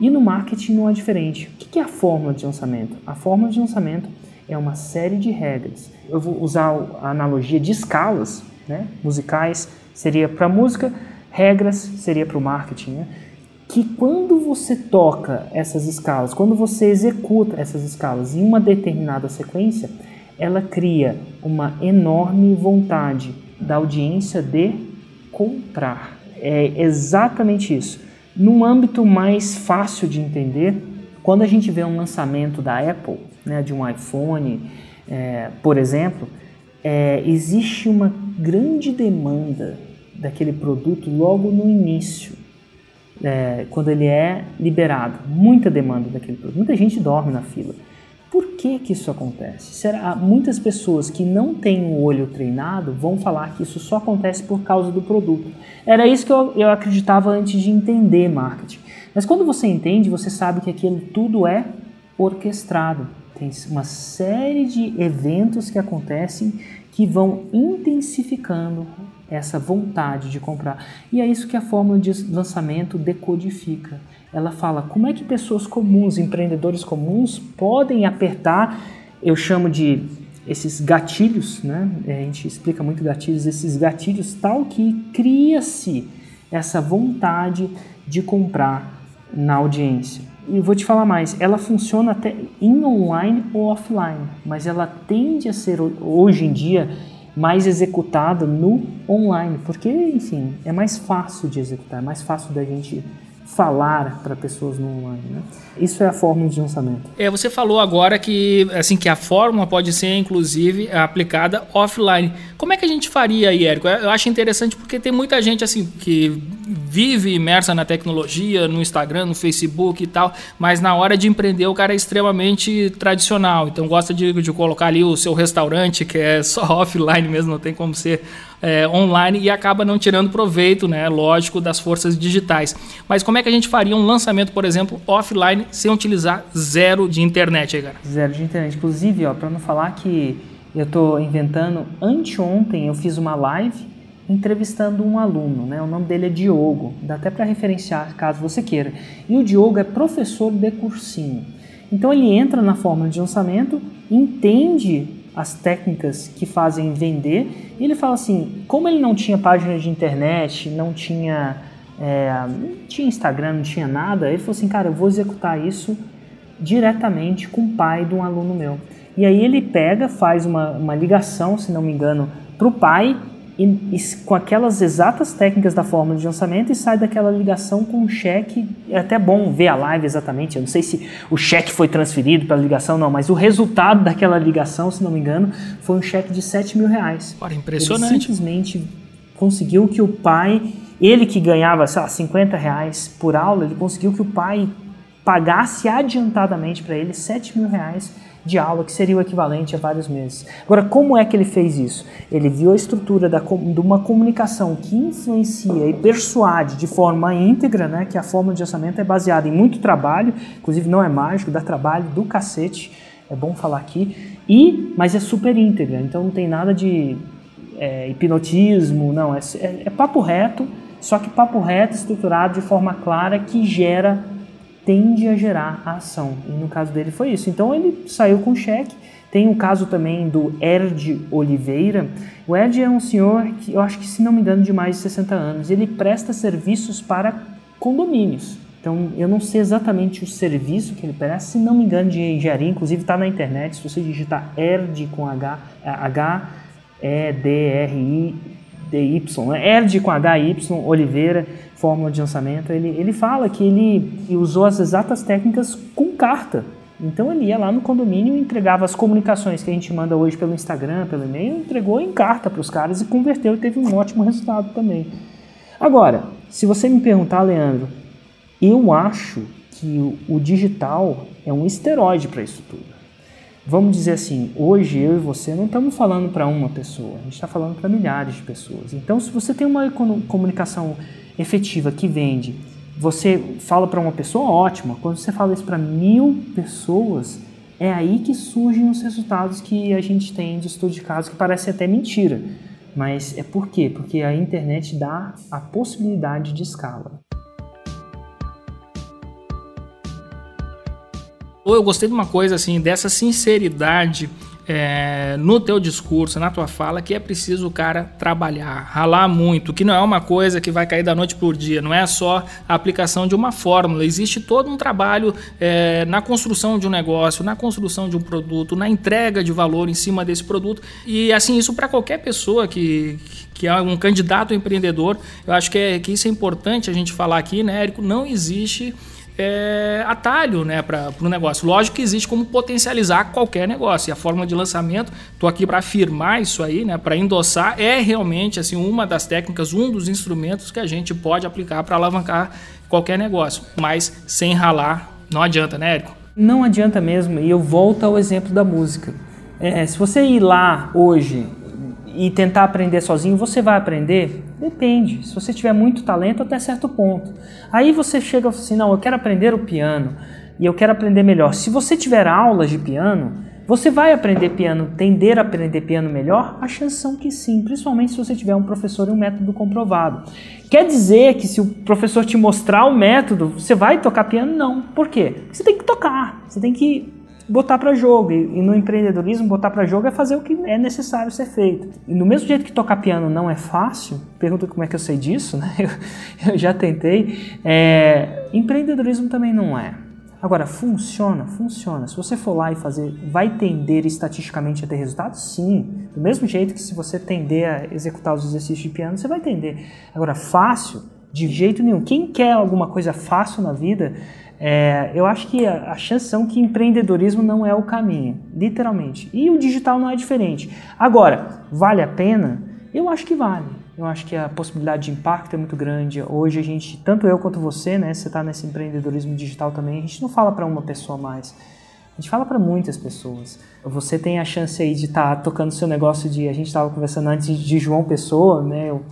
E no marketing não é diferente. O que é a fórmula de lançamento? A fórmula de lançamento é uma série de regras. Eu vou usar a analogia de escalas né, musicais seria para música, regras seria para o marketing. Né? Que quando você toca essas escalas, quando você executa essas escalas em uma determinada sequência, ela cria uma enorme vontade da audiência de comprar. É exatamente isso. Num âmbito mais fácil de entender, quando a gente vê um lançamento da Apple, né, de um iPhone, é, por exemplo, é, existe uma grande demanda daquele produto logo no início, é, quando ele é liberado. Muita demanda daquele produto. Muita gente dorme na fila. Por que, que isso acontece? Será, muitas pessoas que não têm o olho treinado vão falar que isso só acontece por causa do produto. Era isso que eu, eu acreditava antes de entender marketing. Mas quando você entende, você sabe que aquilo tudo é orquestrado. Tem uma série de eventos que acontecem que vão intensificando essa vontade de comprar. E é isso que a fórmula de lançamento decodifica. Ela fala como é que pessoas comuns, empreendedores comuns, podem apertar, eu chamo de esses gatilhos, né? É, a gente explica muito gatilhos, esses gatilhos tal que cria-se essa vontade de comprar na audiência. E vou te falar mais, ela funciona até em online ou offline, mas ela tende a ser hoje em dia mais executada no online, porque, enfim, é mais fácil de executar, é mais fácil da gente falar para pessoas no online. Né? Isso é a fórmula de lançamento. É, você falou agora que assim que a fórmula pode ser inclusive aplicada offline. Como é que a gente faria aí, Érico? Eu acho interessante porque tem muita gente assim que vive imersa na tecnologia, no Instagram, no Facebook e tal, mas na hora de empreender o cara é extremamente tradicional. Então gosta de, de colocar ali o seu restaurante que é só offline mesmo, não tem como ser é, online e acaba não tirando proveito, né, lógico, das forças digitais. Mas como é que a gente faria um lançamento, por exemplo, offline sem utilizar zero de internet aí, cara? Zero de internet. Inclusive, ó, para não falar que eu estou inventando, anteontem eu fiz uma live entrevistando um aluno, né? O nome dele é Diogo, dá até para referenciar caso você queira. E o Diogo é professor de cursinho. Então ele entra na fórmula de lançamento, entende as técnicas que fazem vender. E ele fala assim, como ele não tinha página de internet, não tinha, é, não tinha Instagram, não tinha nada, ele falou assim, cara, eu vou executar isso diretamente com o pai de um aluno meu. E aí ele pega, faz uma, uma ligação, se não me engano, para o pai e, e, com aquelas exatas técnicas da fórmula de lançamento e sai daquela ligação com um cheque. É até bom ver a live exatamente. Eu não sei se o cheque foi transferido para a ligação, não, mas o resultado daquela ligação, se não me engano, foi um cheque de 7 mil reais. Olha, impressionante. Ele simplesmente conseguiu que o pai, ele que ganhava, sei lá, 50 reais por aula, ele conseguiu que o pai pagasse adiantadamente para ele 7 mil reais de aula, que seria o equivalente a vários meses. Agora, como é que ele fez isso? Ele viu a estrutura da, de uma comunicação que influencia e persuade de forma íntegra, né, que a forma de orçamento é baseada em muito trabalho, inclusive não é mágico, dá trabalho do cacete, é bom falar aqui, e mas é super íntegra, então não tem nada de é, hipnotismo, não, é, é, é papo reto, só que papo reto estruturado de forma clara que gera tende a gerar a ação. E no caso dele foi isso. Então ele saiu com cheque. Tem o caso também do Erd Oliveira. O Erd é um senhor que eu acho que, se não me engano, de mais de 60 anos. Ele presta serviços para condomínios. Então eu não sei exatamente o serviço que ele presta, se não me engano, de engenharia. Inclusive está na internet. Se você digitar Erd com H, H E D R I D Y, né? Erd com H Y Oliveira fórmula de lançamento, ele, ele fala que ele usou as exatas técnicas com carta. Então ele ia lá no condomínio e entregava as comunicações que a gente manda hoje pelo Instagram, pelo e-mail, entregou em carta para os caras e converteu e teve um ótimo resultado também. Agora, se você me perguntar, Leandro, eu acho que o digital é um esteroide para isso tudo. Vamos dizer assim, hoje eu e você não estamos falando para uma pessoa, a gente está falando para milhares de pessoas. Então, se você tem uma comunicação efetiva que vende, você fala para uma pessoa, ótima. Quando você fala isso para mil pessoas, é aí que surgem os resultados que a gente tem de estudo de caso que parece até mentira. Mas é por quê? Porque a internet dá a possibilidade de escala. Eu gostei de uma coisa assim, dessa sinceridade é, no teu discurso, na tua fala, que é preciso o cara trabalhar, ralar muito, que não é uma coisa que vai cair da noite por dia, não é só a aplicação de uma fórmula, existe todo um trabalho é, na construção de um negócio, na construção de um produto, na entrega de valor em cima desse produto, e assim, isso para qualquer pessoa que, que é um candidato empreendedor, eu acho que, é, que isso é importante a gente falar aqui, né, Érico, não existe é, atalho né, para o negócio. Lógico que existe como potencializar qualquer negócio. E a forma de lançamento, estou aqui para afirmar isso aí, né, para endossar, é realmente assim uma das técnicas, um dos instrumentos que a gente pode aplicar para alavancar qualquer negócio. Mas sem ralar, não adianta, né, Érico? Não adianta mesmo. E eu volto ao exemplo da música. É, se você ir lá hoje e tentar aprender sozinho, você vai aprender? Depende. Se você tiver muito talento até certo ponto. Aí você chega assim, não, eu quero aprender o piano e eu quero aprender melhor. Se você tiver aulas de piano, você vai aprender piano, tender a aprender piano melhor? A chance são que sim, principalmente se você tiver um professor e um método comprovado. Quer dizer que se o professor te mostrar o método, você vai tocar piano? Não. Por quê? Você tem que tocar, você tem que botar para jogo. E, no empreendedorismo, botar para jogo é fazer o que é necessário ser feito. E no mesmo jeito que tocar piano não é fácil, pergunta como é que eu sei disso, né? Eu, eu já tentei. É, empreendedorismo também não é. Agora, funciona? Funciona. Se você for lá e fazer, vai tender estatisticamente a ter resultados? Sim. Do mesmo jeito que se você tender a executar os exercícios de piano, você vai tender. Agora, fácil? De jeito nenhum. Quem quer alguma coisa fácil na vida é, eu acho que a, a chance são que empreendedorismo não é o caminho, literalmente. E o digital não é diferente. Agora, vale a pena? Eu acho que vale. Eu acho que a possibilidade de impacto é muito grande. Hoje a gente, tanto eu quanto você, né, você está nesse empreendedorismo digital também, a gente não fala para uma pessoa mais. A gente fala para muitas pessoas. Você tem a chance aí de estar tá tocando seu negócio de. A gente estava conversando antes de João Pessoa, né? Eu,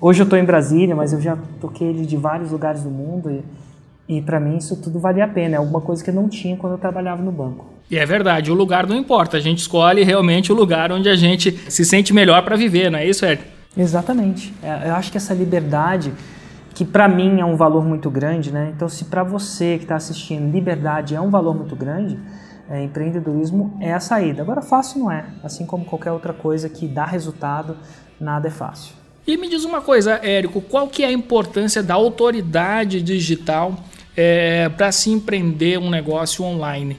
hoje eu estou em Brasília, mas eu já toquei ele de vários lugares do mundo. E, e para mim isso tudo valia a pena, é alguma coisa que eu não tinha quando eu trabalhava no banco. E é verdade, o lugar não importa, a gente escolhe realmente o lugar onde a gente se sente melhor para viver, não é isso, Ed? Exatamente. É, eu acho que essa liberdade, que para mim é um valor muito grande, né? Então, se para você que está assistindo, liberdade é um valor muito grande, é, empreendedorismo é a saída. Agora, fácil não é. Assim como qualquer outra coisa que dá resultado, nada é fácil. E me diz uma coisa, Érico, qual que é a importância da autoridade digital é, para se empreender um negócio online.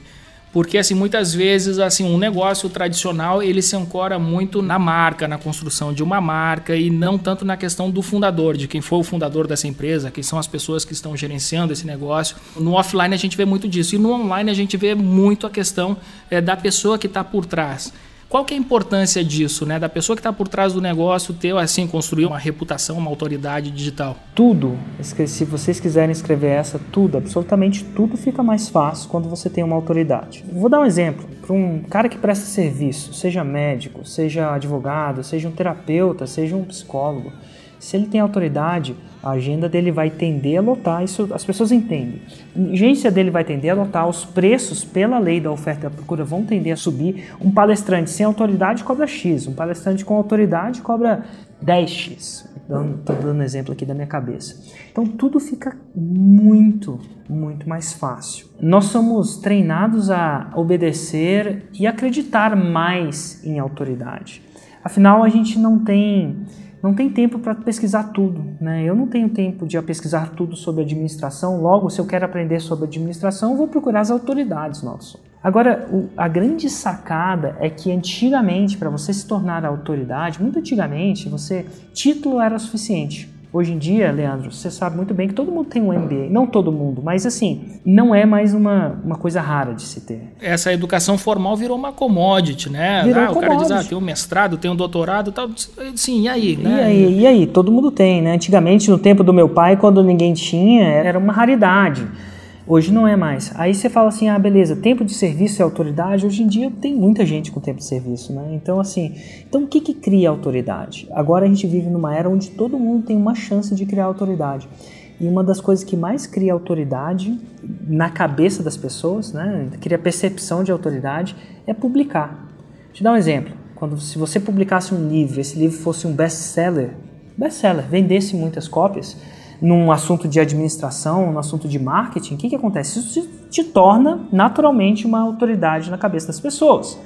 Porque assim, muitas vezes assim, um negócio tradicional, ele se ancora muito na marca, na construção de uma marca e não tanto na questão do fundador, de quem foi o fundador dessa empresa, quem são as pessoas que estão gerenciando esse negócio. No offline a gente vê muito disso e no online a gente vê muito a questão é, da pessoa que está por trás. Qual que é a importância disso, né? Da pessoa que está por trás do negócio ter, assim, construir uma reputação, uma autoridade digital? Tudo. Se vocês quiserem escrever essa, tudo, absolutamente tudo fica mais fácil quando você tem uma autoridade. Vou dar um exemplo. Para um cara que presta serviço, seja médico, seja advogado, seja um terapeuta, seja um psicólogo, se ele tem autoridade, a agenda dele vai tender a lotar, isso as pessoas entendem. A agência dele vai tender a lotar, os preços pela lei da oferta e da procura vão tender a subir. Um palestrante sem autoridade cobra X, um palestrante com autoridade cobra 10X. Estou dando exemplo aqui da minha cabeça. Então tudo fica muito, muito mais fácil. Nós somos treinados a obedecer e acreditar mais em autoridade. Afinal, a gente não tem não tem tempo para pesquisar tudo. Né? Eu não tenho tempo de pesquisar tudo sobre administração, logo, se eu quero aprender sobre administração, eu vou procurar as autoridades, Nelson. Agora, o, a grande sacada é que antigamente, para você se tornar autoridade, muito antigamente, você título era suficiente. Hoje em dia, Leandro, você sabe muito bem que todo mundo tem um MBA. Não todo mundo, mas assim, não é mais uma, uma coisa rara de se ter. Essa educação formal virou uma commodity, né? Virou ah, o cara diz, ah, tem um mestrado, tem um doutorado tal. Sim, e aí? Né? E aí? E aí? Todo mundo tem, né? Antigamente, no tempo do meu pai, quando ninguém tinha, era uma raridade. Hoje não é mais. Aí você fala assim, ah, beleza, tempo de serviço é autoridade. Hoje em dia tem muita gente com tempo de serviço, né? Então, assim, então o que que cria autoridade? Agora a gente vive numa era onde todo mundo tem uma chance de criar autoridade. E uma das coisas que mais cria autoridade na cabeça das pessoas, né, cria percepção de autoridade, é publicar. Vou te dar um exemplo. Quando se você publicasse um livro, esse livro fosse um best-seller, best-seller, vendesse muitas cópias, num assunto de administração, no assunto de marketing, o que, que acontece? Isso te torna naturalmente uma autoridade na cabeça das pessoas.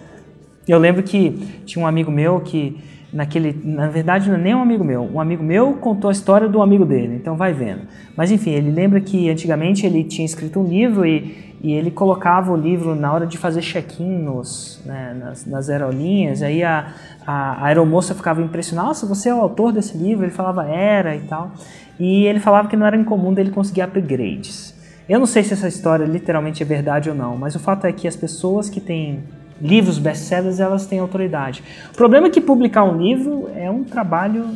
Eu lembro que tinha um amigo meu que naquele, na verdade não é nem um amigo meu, um amigo meu contou a história do amigo dele, então vai vendo. Mas enfim, ele lembra que antigamente ele tinha escrito um livro e, e ele colocava o livro na hora de fazer check-in né, nas, nas aerolinhas, aí a, a, a aeromoça ficava impressionada, nossa, você é o autor desse livro? Ele falava, era e tal. E ele falava que não era incomum dele conseguir upgrades. Eu não sei se essa história literalmente é verdade ou não, mas o fato é que as pessoas que têm livros best-sellers, elas têm autoridade. O problema é que publicar um livro é um trabalho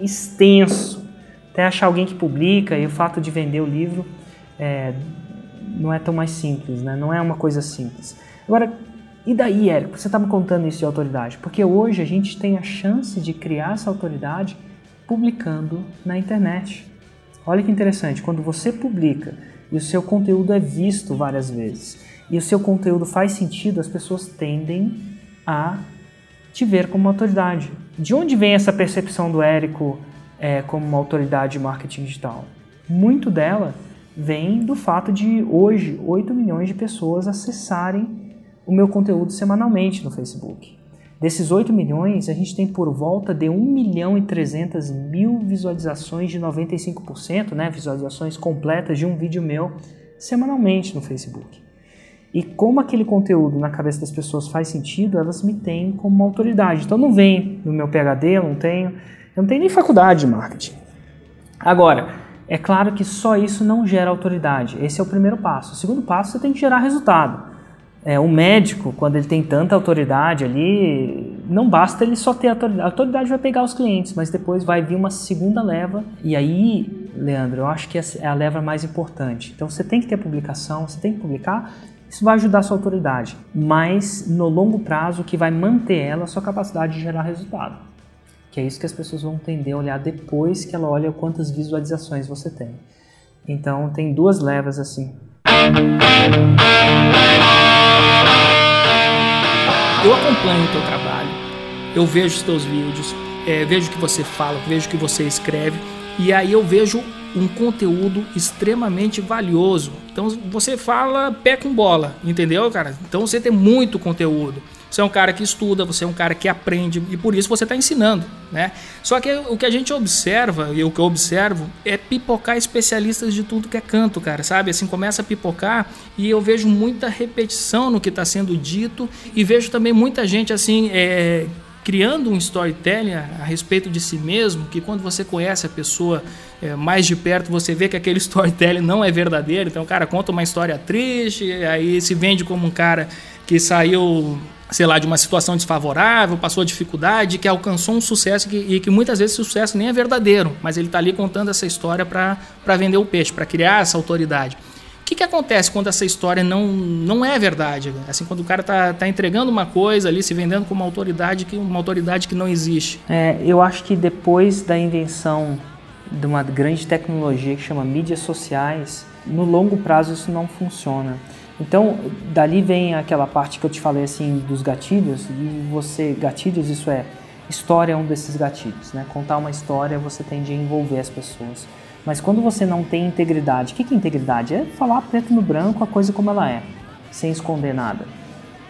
extenso. Até achar alguém que publica e o fato de vender o livro é, não é tão mais simples, né? não é uma coisa simples. Agora, e daí, Érico, você está me contando isso de autoridade? Porque hoje a gente tem a chance de criar essa autoridade publicando na internet. Olha que interessante, quando você publica e o seu conteúdo é visto várias vezes e o seu conteúdo faz sentido, as pessoas tendem a te ver como uma autoridade. De onde vem essa percepção do Érico é, como uma autoridade de marketing digital? Muito dela vem do fato de hoje 8 milhões de pessoas acessarem o meu conteúdo semanalmente no Facebook. Desses 8 milhões, a gente tem por volta de 1 milhão e 300 mil visualizações de 95%, né, visualizações completas de um vídeo meu semanalmente no Facebook. E como aquele conteúdo na cabeça das pessoas faz sentido, elas me têm como uma autoridade. Então não vem no meu PhD, eu não tenho, eu não tenho nem faculdade de marketing. Agora, é claro que só isso não gera autoridade. Esse é o primeiro passo. O segundo passo, você tem que gerar resultado. É, o médico, quando ele tem tanta autoridade ali, não basta ele só ter autoridade. A autoridade vai pegar os clientes, mas depois vai vir uma segunda leva. E aí, Leandro, eu acho que é a leva mais importante. Então você tem que ter publicação, você tem que publicar isso vai ajudar a sua autoridade, mas no longo prazo que vai manter ela é a sua capacidade de gerar resultado. Que é isso que as pessoas vão tender a olhar depois que ela olha quantas visualizações você tem. Então tem duas levas assim. Eu acompanho o teu trabalho, eu vejo os teus vídeos, é, vejo o que você fala, vejo o que você escreve, e aí eu vejo um conteúdo extremamente valioso. Então você fala pé com bola, entendeu, cara? Então você tem muito conteúdo. Você é um cara que estuda, você é um cara que aprende e por isso você está ensinando, né? Só que o que a gente observa e o que eu observo é pipocar especialistas de tudo que é canto, cara, sabe? Assim começa a pipocar e eu vejo muita repetição no que está sendo dito e vejo também muita gente assim é, criando um storytelling a, respeito de si mesmo, que quando você conhece a pessoa é, mais de perto, você vê que aquele storytelling não é verdadeiro. Então o cara conta uma história triste, aí se vende como um cara que saiu sei lá, de uma situação desfavorável, passou dificuldade, que alcançou um sucesso que, e que muitas vezes esse sucesso nem é verdadeiro, mas ele está ali contando essa história para vender o peixe, para criar essa autoridade que, que acontece quando essa história não, não é verdade? Assim, quando o cara está tá entregando uma coisa ali, se vendendo como uma autoridade que, uma autoridade que não existe. É, eu acho que depois da invenção de uma grande tecnologia que chama mídias sociais, no longo prazo isso não funciona. Então, dali vem aquela parte que eu te falei assim dos gatilhos, e você, gatilhos, isso é, história é um desses gatilhos, né? Contar uma história você tende a envolver as pessoas. Mas quando você não tem integridade, o que é integridade? É falar preto no branco a coisa como ela é, sem esconder nada.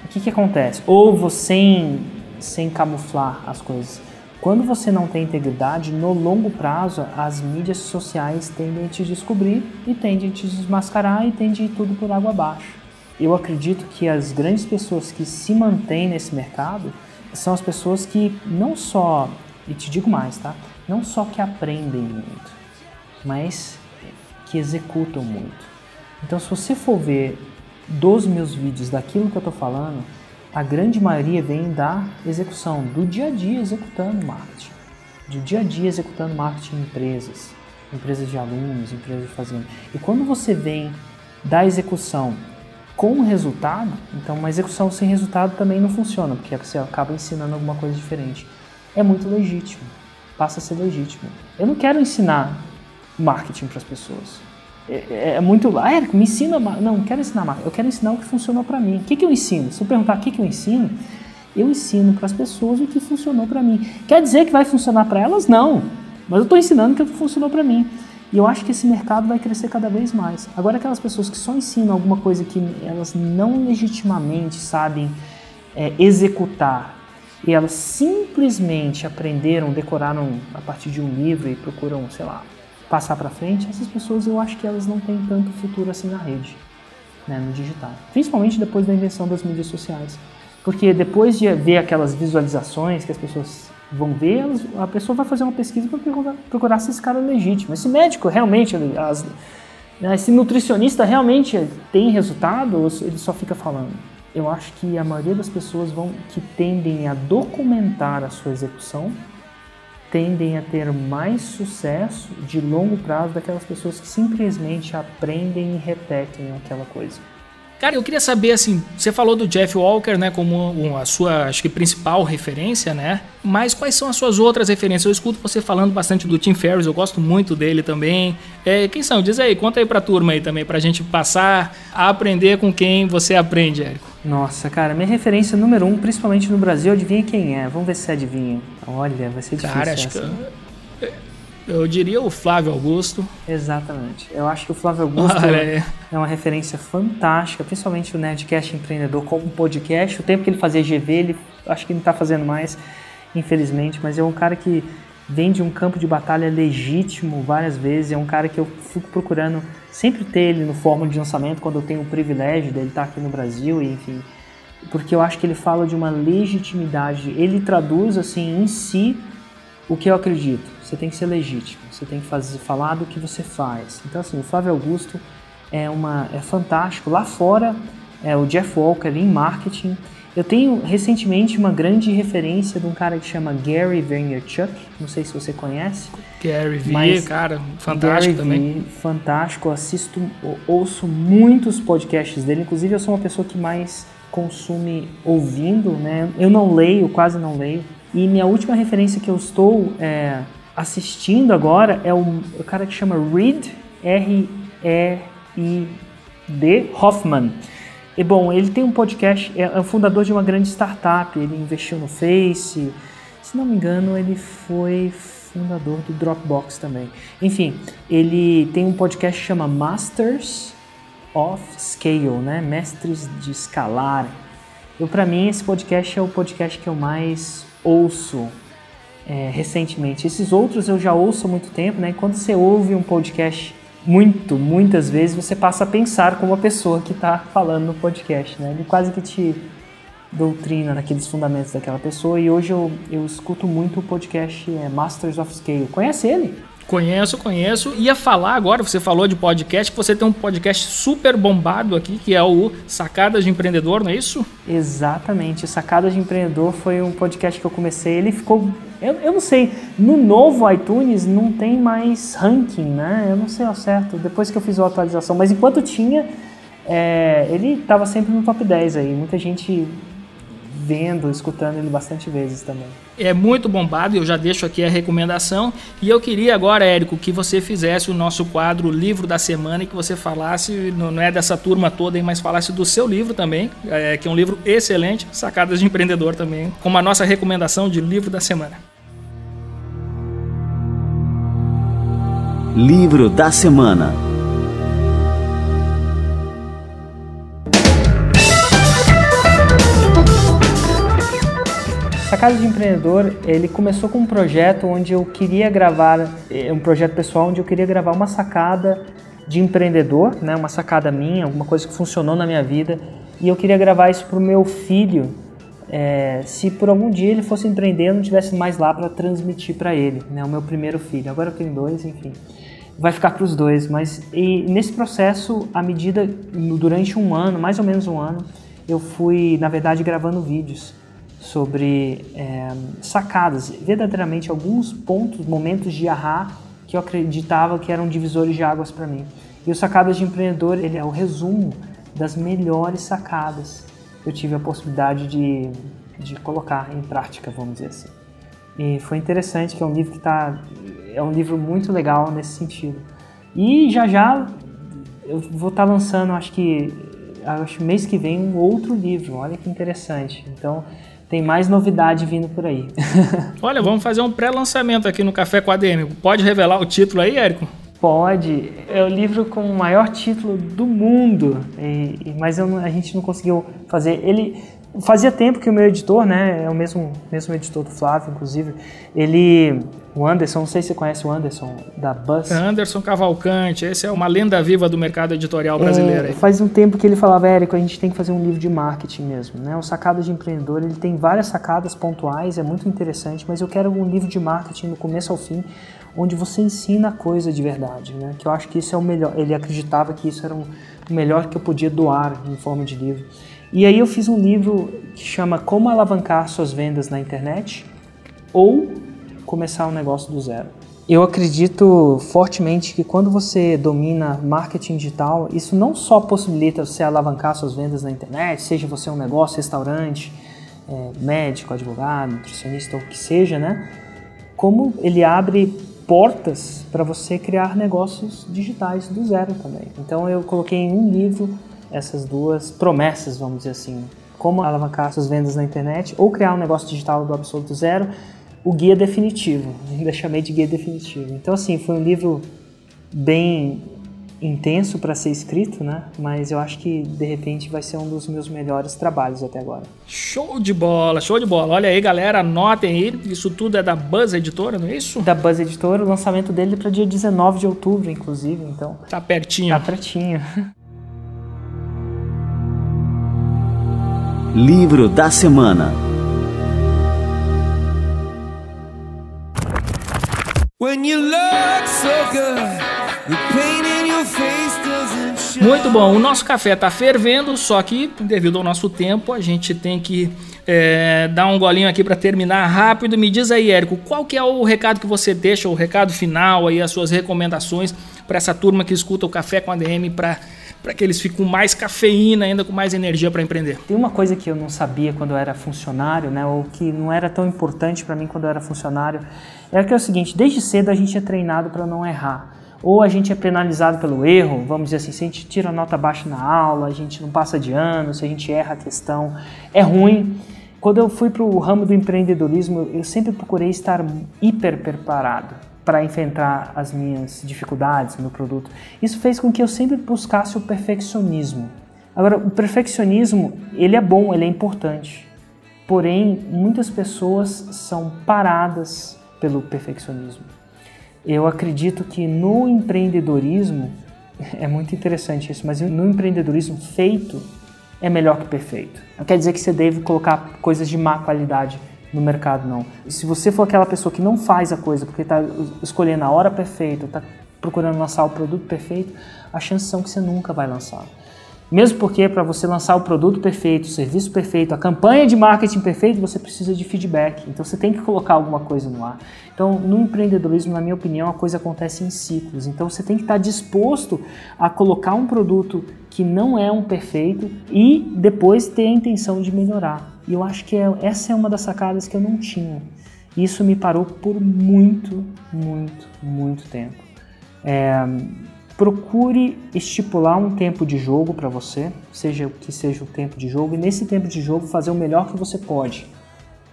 O que, que acontece? Ou você sem, camuflar as coisas. Quando você não tem integridade, no longo prazo, as mídias sociais tendem a te descobrir e tendem a te desmascarar e tendem a ir tudo por água abaixo. Eu acredito que as grandes pessoas que se mantêm nesse mercado são as pessoas que não só, e te digo mais, tá? Não só que aprendem muito, mas que executam muito. Então, se você for ver dos meus vídeos daquilo que eu estou falando, a grande maioria vem da execução, do dia a dia executando marketing, do dia a dia executando marketing em empresas, empresas de alunos, empresas de fazenda. E quando você vem da execução com resultado, então uma execução sem resultado também não funciona, porque você acaba ensinando alguma coisa diferente. É muito legítimo, passa a ser legítimo. Eu não quero ensinar marketing para as pessoas. É, é, é muito. Ah, Érico, me ensina. Não, não quero ensinar marketing. Eu quero ensinar o que funcionou para mim. O que, que eu ensino? Se eu perguntar o que, que eu ensino, eu ensino para as pessoas o que funcionou para mim. Quer dizer que vai funcionar para elas? Não. Mas eu estou ensinando o que funcionou para mim. E eu acho que esse mercado vai crescer cada vez mais. Agora, aquelas pessoas que só ensinam alguma coisa que elas não legitimamente sabem é, executar e elas simplesmente aprenderam, decoraram a partir de um livro e procuram, sei lá, passar para frente, essas pessoas eu acho que elas não têm tanto futuro assim na rede, né, no digital. Principalmente depois da invenção das mídias sociais. Porque depois de ver aquelas visualizações que as pessoas vão ver, a pessoa vai fazer uma pesquisa para procurar, procurar se esse cara é legítimo. Esse médico realmente, as, né, esse nutricionista realmente tem resultado ou ele só fica falando? Eu acho que a maioria das pessoas vão que tendem a documentar a sua execução tendem a ter mais sucesso de longo prazo daquelas pessoas que simplesmente aprendem e repetem aquela coisa. Cara, eu queria saber assim, você falou do Jeff Walker, né, como a sua, acho que principal referência, né? Mas quais são as suas outras referências? Eu escuto você falando bastante do Tim Ferriss, eu gosto muito dele também. É, quem são? Diz aí, conta aí pra turma aí também, pra gente passar a aprender com quem você aprende, Érico. Nossa, cara, minha referência número um, principalmente no Brasil, adivinha quem é? Vamos ver se você adivinha. Olha, vai ser difícil. Cara, acho essa. que eu diria o Flávio Augusto. Exatamente. Eu acho que o Flávio Augusto é. é uma referência fantástica, principalmente o Nerdcast Empreendedor como podcast. O tempo que ele fazia GV, ele acho que não está fazendo mais, infelizmente, mas é um cara que vem de um campo de batalha legítimo várias vezes. É um cara que eu fico procurando sempre ter ele no fórmula de lançamento quando eu tenho o privilégio dele estar aqui no Brasil, e, enfim, porque eu acho que ele fala de uma legitimidade. Ele traduz assim em si o que eu acredito. Você tem que ser legítimo, você tem que fazer, falar do que você faz. Então, assim, o Flávio Augusto é, uma, é fantástico. Lá fora, é o Jeff Walker em marketing. Eu tenho recentemente uma grande referência de um cara que chama Gary Vaynerchuk, não sei se você conhece. Gary V, cara, fantástico Gary também. V, fantástico, assisto, ouço muitos podcasts dele, inclusive eu sou uma pessoa que mais consome ouvindo, né? Eu não leio, quase não leio. E minha última referência que eu estou é, assistindo agora é o, cara que chama Reed, R-E-I-D, Hoffman. E bom, ele tem um podcast, é, é o fundador de uma grande startup, ele investiu no Face, se não me engano, ele foi fundador do Dropbox também. Enfim, ele tem um podcast que chama Masters of Scale, né? Mestres de escalar. Eu para mim esse podcast é o podcast que eu mais ouço é, recentemente. Esses outros eu já ouço há muito tempo, né? Quando você ouve um podcast muito, muitas vezes, você passa a pensar como a pessoa que está falando no podcast, né? Ele quase que te doutrina naqueles fundamentos daquela pessoa. E hoje eu, eu escuto muito o podcast é, Masters of Scale. Conhece ele? Conheço, conheço. Ia falar agora, você falou de podcast, que você tem um podcast super bombado aqui, que é o Sacadas de Empreendedor, não é isso? Exatamente. Sacadas de Empreendedor foi um podcast que eu comecei. Ele ficou. Eu, eu não sei, no novo iTunes não tem mais ranking, né? Eu não sei ao certo, depois que eu fiz a atualização. Mas enquanto tinha, é, ele estava sempre no top 10 aí. Muita gente vendo, escutando ele bastante vezes também. É muito bombado, eu já deixo aqui a recomendação. E eu queria agora, Érico, que você fizesse o nosso quadro Livro da Semana e que você falasse, não é dessa turma toda, mas falasse do seu livro também, é, que é um livro excelente, Sacadas de Empreendedor também, como a nossa recomendação de Livro da Semana. Livro da Semana Sacada de Empreendedor, ele começou com um projeto onde eu queria gravar, é, um projeto pessoal onde eu queria gravar uma sacada de empreendedor, né, uma sacada minha, alguma coisa que funcionou na minha vida, e eu queria gravar isso para o meu filho, é, se por algum dia ele fosse empreender, eu não tivesse mais lá para transmitir para ele, né, o meu primeiro filho. Agora eu tenho dois, enfim, vai ficar para os dois. Mas e nesse processo, à medida, durante um ano, mais ou menos um ano, eu fui, na verdade, gravando vídeos sobre é, sacadas, verdadeiramente alguns pontos, momentos de ahá que eu acreditava que eram divisores de águas para mim. E o Sacadas de Empreendedor ele é o resumo das melhores sacadas que eu tive a possibilidade de, de colocar em prática, vamos dizer assim. E foi interessante que é um livro que está é um livro muito legal nesse sentido. E já já eu vou estar tá lançando, acho que acho mês que vem um outro livro. Olha que interessante. Então tem mais novidade vindo por aí. Olha, vamos fazer um pré-lançamento aqui no Café com a DM. Pode revelar o título aí, Érico? Pode. É o livro com o maior título do mundo, e, mas eu, a gente não conseguiu fazer. Ele fazia tempo que o meu editor, né, é o mesmo, mesmo editor do Flávio, inclusive, ele, o Anderson, não sei se você conhece o Anderson, da Buzz. Anderson Cavalcante, esse é uma lenda viva do mercado editorial brasileiro. É, faz um tempo que ele falava, Érico, a gente tem que fazer um livro de marketing mesmo, né, o Sacada de Empreendedor, ele tem várias sacadas pontuais, é muito interessante, mas eu quero um livro de marketing do começo ao fim, onde você ensina coisa de verdade, né, que eu acho que isso é o melhor, ele acreditava que isso era um, o melhor que eu podia doar em forma de livro. E aí eu fiz um livro que chama Como Alavancar Suas Vendas na Internet ou Começar um Negócio do Zero. Eu acredito fortemente que quando você domina marketing digital, isso não só possibilita você alavancar suas vendas na internet, seja você um negócio, restaurante, é, médico, advogado, nutricionista ou o que seja, né? Como ele abre portas para você criar negócios digitais do zero também. Então eu coloquei em um livro essas duas promessas, vamos dizer assim. Como alavancar suas vendas na internet ou criar um negócio digital do absoluto zero, o guia definitivo. Ainda chamei de guia definitivo. Então, assim, foi um livro bem intenso para ser escrito, né? Mas eu acho que de repente vai ser um dos meus melhores trabalhos até agora. Show de bola, show de bola. Olha aí, galera, anotem aí. Isso tudo é da Buzz Editora, não é isso? Da Buzz Editora, o lançamento dele é para dia 19 de outubro, inclusive, então. Tá pertinho. Tá pertinho. Livro da Semana Muito bom, o nosso café está fervendo, só que devido ao nosso tempo a gente tem que é, dar um golinho aqui para terminar rápido. Me diz aí, Érico, qual que é o recado que você deixa, o recado final aí, as suas recomendações para essa turma que escuta o Café com a DM para para que eles fiquem com mais cafeína, ainda com mais energia para empreender? Tem uma coisa que eu não sabia quando eu era funcionário, né, ou que não era tão importante para mim quando eu era funcionário, é que é o seguinte: desde cedo a gente é treinado para não errar. Ou a gente é penalizado pelo erro, vamos dizer assim, se a gente tira nota baixa na aula, a gente não passa de ano, se a gente erra a questão, é ruim. Quando eu fui para o ramo do empreendedorismo, eu sempre procurei estar hiper preparado para enfrentar as minhas dificuldades no produto. Isso fez com que eu sempre buscasse o perfeccionismo. Agora, o perfeccionismo, ele é bom, ele é importante. Porém, muitas pessoas são paradas pelo perfeccionismo. Eu acredito que no empreendedorismo, é muito interessante isso, mas no empreendedorismo feito é melhor que perfeito. Não quer dizer que você deve colocar coisas de má qualidade no mercado, não. Se você for aquela pessoa que não faz a coisa porque está escolhendo a hora perfeita, está procurando lançar o produto perfeito, as chances são que você nunca vai lançar. Mesmo porque para você lançar o produto perfeito, o serviço perfeito, a campanha de marketing perfeito, você precisa de feedback. Então você tem que colocar alguma coisa no ar. Então, no empreendedorismo, na minha opinião, a coisa acontece em ciclos. Então você tem que estar disposto a colocar um produto que não é um perfeito e depois ter a intenção de melhorar. E eu acho que é, essa é uma das sacadas que eu não tinha. Isso me parou por muito, muito, muito tempo. É, procure estipular um tempo de jogo para você, seja o que seja o tempo de jogo, e nesse tempo de jogo fazer o melhor que você pode.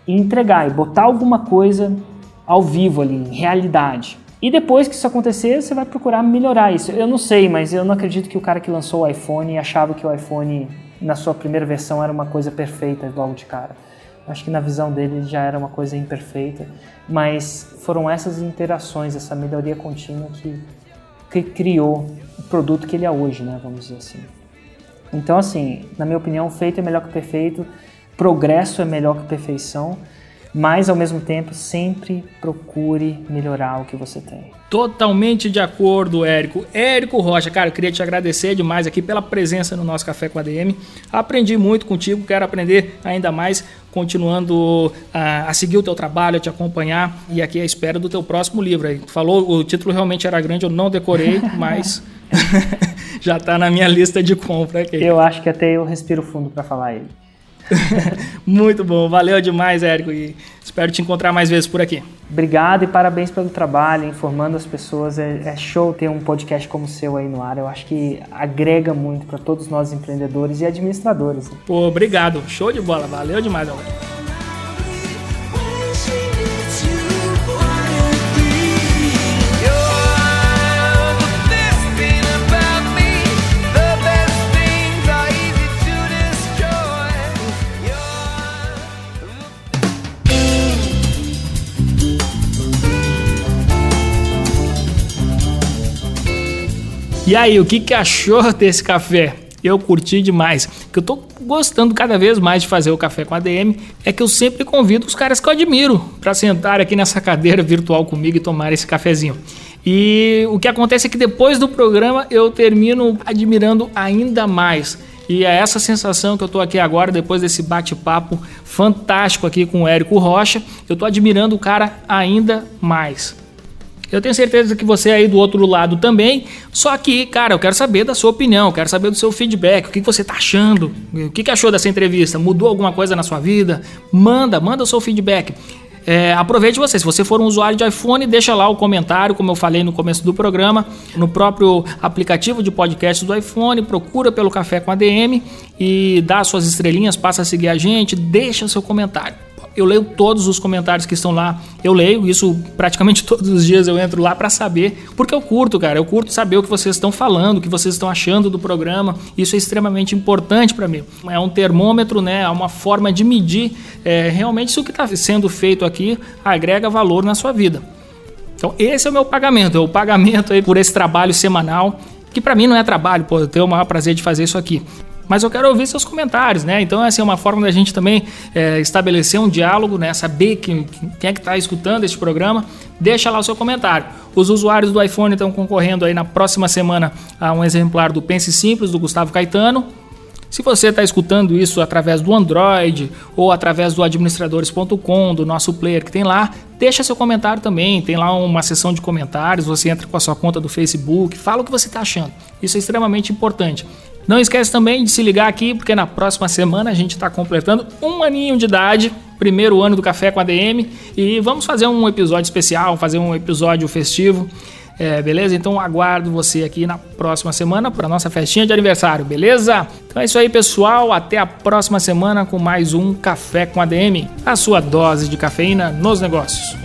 E entregar e botar alguma coisa ao vivo ali, em realidade. E depois que isso acontecer, você vai procurar melhorar isso. Eu não sei, mas eu não acredito que o cara que lançou o iPhone achava que o iPhone na sua primeira versão era uma coisa perfeita logo de cara. Acho que na visão dele já era uma coisa imperfeita, mas foram essas interações, essa melhoria contínua que, que criou o produto que ele é hoje, né, vamos dizer assim. Então, assim, na minha opinião, feito é melhor que perfeito, progresso é melhor que perfeição, mas ao mesmo tempo sempre procure melhorar o que você tem. Totalmente de acordo, Érico. Érico Rocha, cara, eu queria te agradecer demais aqui pela presença no nosso Café com a DM. Aprendi muito contigo, quero aprender ainda mais, continuando a, a seguir o teu trabalho, a te acompanhar e aqui a espera do teu próximo livro. Aí, falou, o título realmente era grande, eu não decorei, mas já está na minha lista de compra aqui. Eu acho que até eu respiro fundo para falar ele. Muito bom, valeu demais, Érico, e espero te encontrar mais vezes por aqui. Obrigado e parabéns pelo trabalho, informando as pessoas. É, é show ter um podcast como o seu aí no ar. Eu acho que agrega muito para todos nós empreendedores e administradores. Pô, obrigado, show de bola, valeu demais, galera. E aí, o que, que achou desse café? Eu curti demais. Que eu tô gostando cada vez mais de fazer o café com a DM é que eu sempre convido os caras que eu admiro para sentar aqui nessa cadeira virtual comigo e tomar esse cafezinho. E o que acontece é que depois do programa eu termino admirando ainda mais. E é essa sensação que eu estou aqui agora, depois desse bate-papo fantástico aqui com o Érico Rocha, eu estou admirando o cara ainda mais. Eu tenho certeza que você aí do outro lado também. Só que, cara, eu quero saber da sua opinião, quero saber do seu feedback. O que você está achando? O que achou dessa entrevista? Mudou alguma coisa na sua vida? Manda, manda o seu feedback. É, aproveite você, se você for um usuário de iPhone, deixa lá o comentário, como eu falei no começo do programa, no próprio aplicativo de podcast do iPhone, procura pelo Café com ADM e dá suas estrelinhas, passa a seguir a gente, deixa seu comentário eu leio todos os comentários que estão lá. Eu leio isso praticamente todos os dias. Eu entro lá para saber, porque eu curto, cara. Eu curto saber o que vocês estão falando, o que vocês estão achando do programa. Isso é extremamente importante para mim. É um termômetro, né? É uma forma de medir é, realmente se o que está sendo feito aqui agrega valor na sua vida. Então, esse é o meu pagamento. É o pagamento aí por esse trabalho semanal que para mim não é trabalho, pô, eu tenho o maior prazer de fazer isso aqui mas eu quero ouvir seus comentários, né? Então, essa é uma forma da gente também é, estabelecer um diálogo, né? Saber quem, quem é que está escutando este programa. Deixa lá o seu comentário. Os usuários do iPhone estão concorrendo aí na próxima semana a um exemplar do Pense Simples, do Gustavo Caetano. Se você está escutando isso através do Android ou através do administradores.com, do nosso player que tem lá, deixa seu comentário também. Tem lá uma seção de comentários, você entra com a sua conta do Facebook, fala o que você está achando. Isso é extremamente importante. Não esquece também de se ligar aqui, porque na próxima semana a gente está completando um aninho de idade, primeiro ano do Café com a DM, e vamos fazer um episódio especial, fazer um episódio festivo. É, beleza? Então aguardo você aqui na próxima semana para nossa festinha de aniversário, beleza? Então é isso aí, pessoal. Até a próxima semana com mais um Café com a DM, a sua dose de cafeína nos negócios.